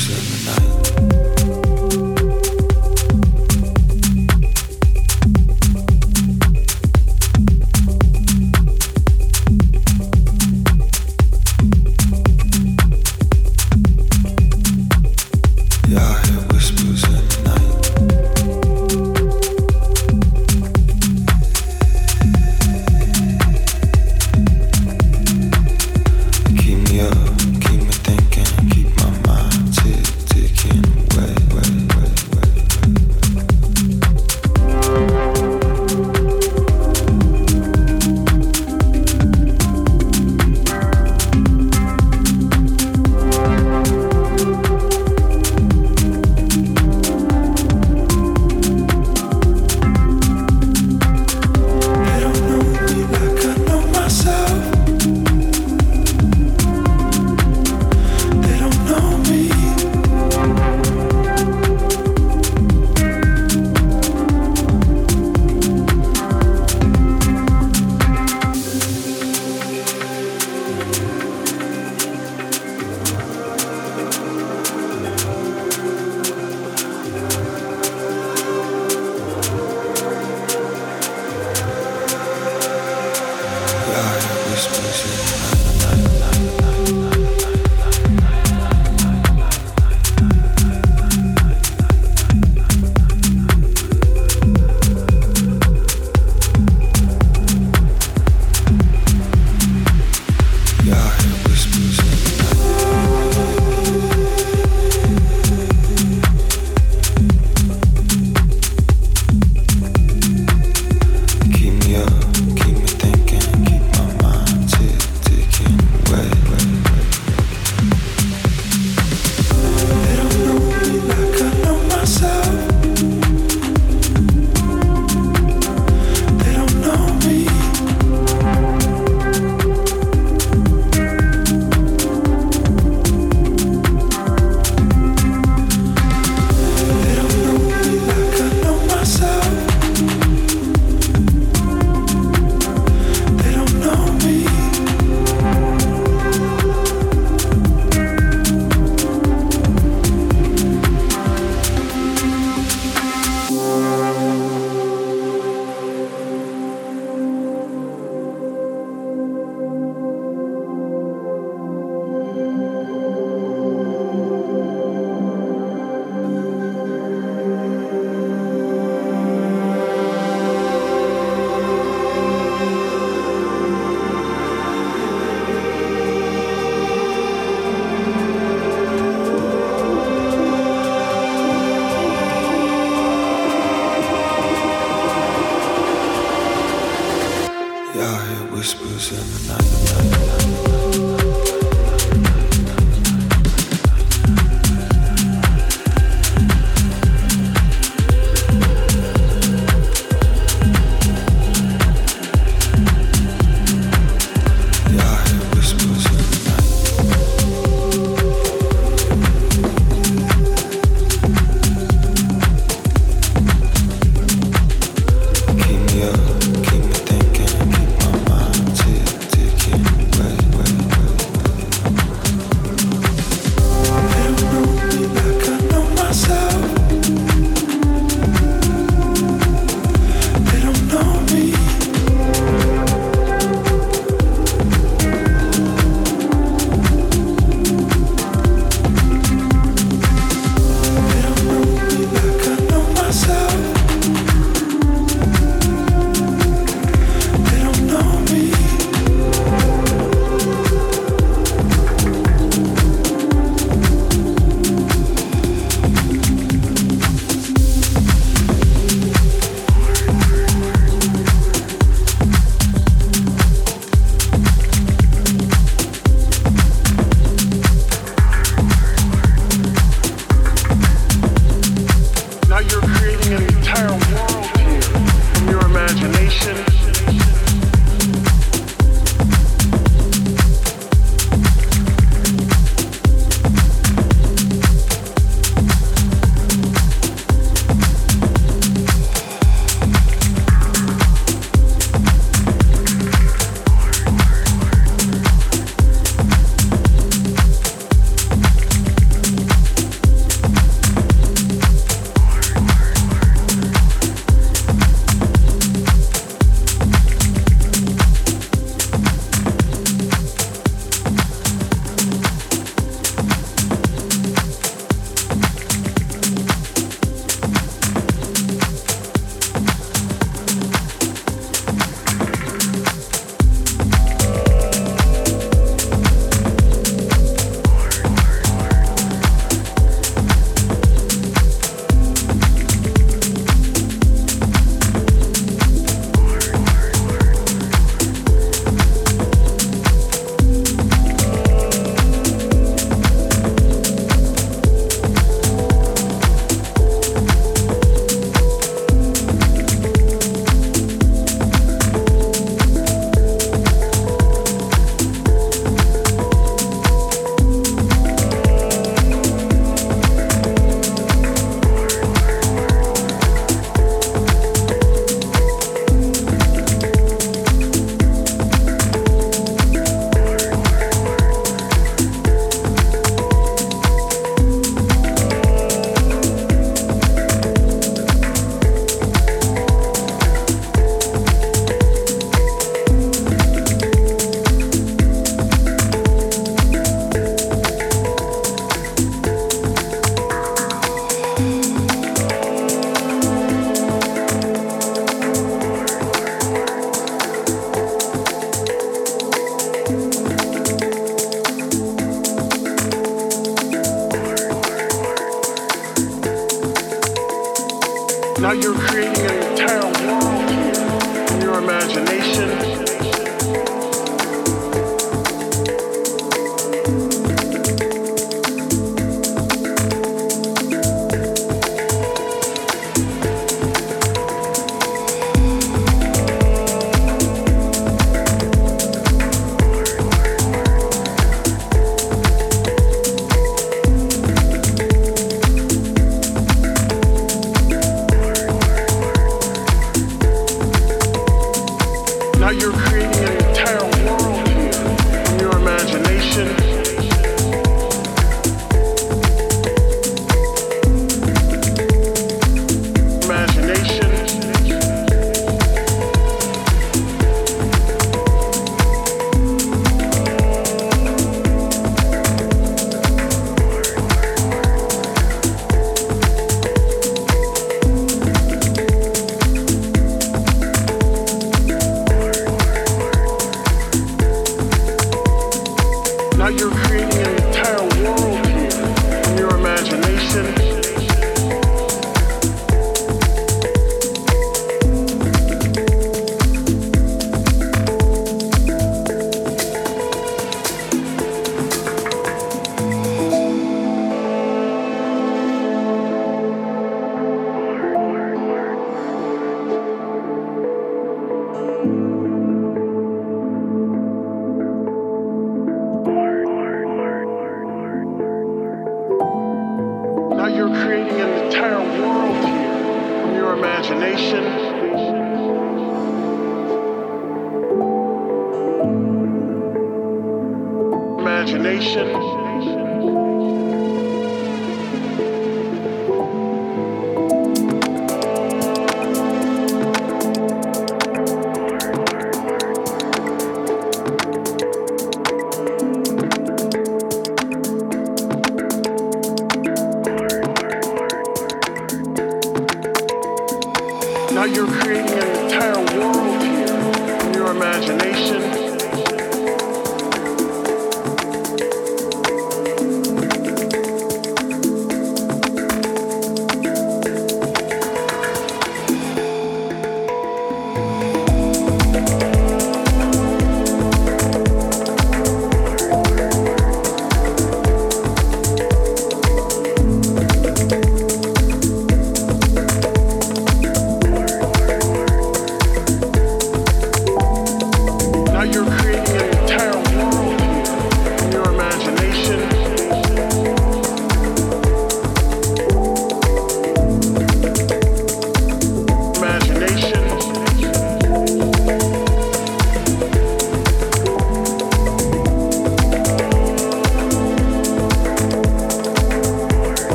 Seven.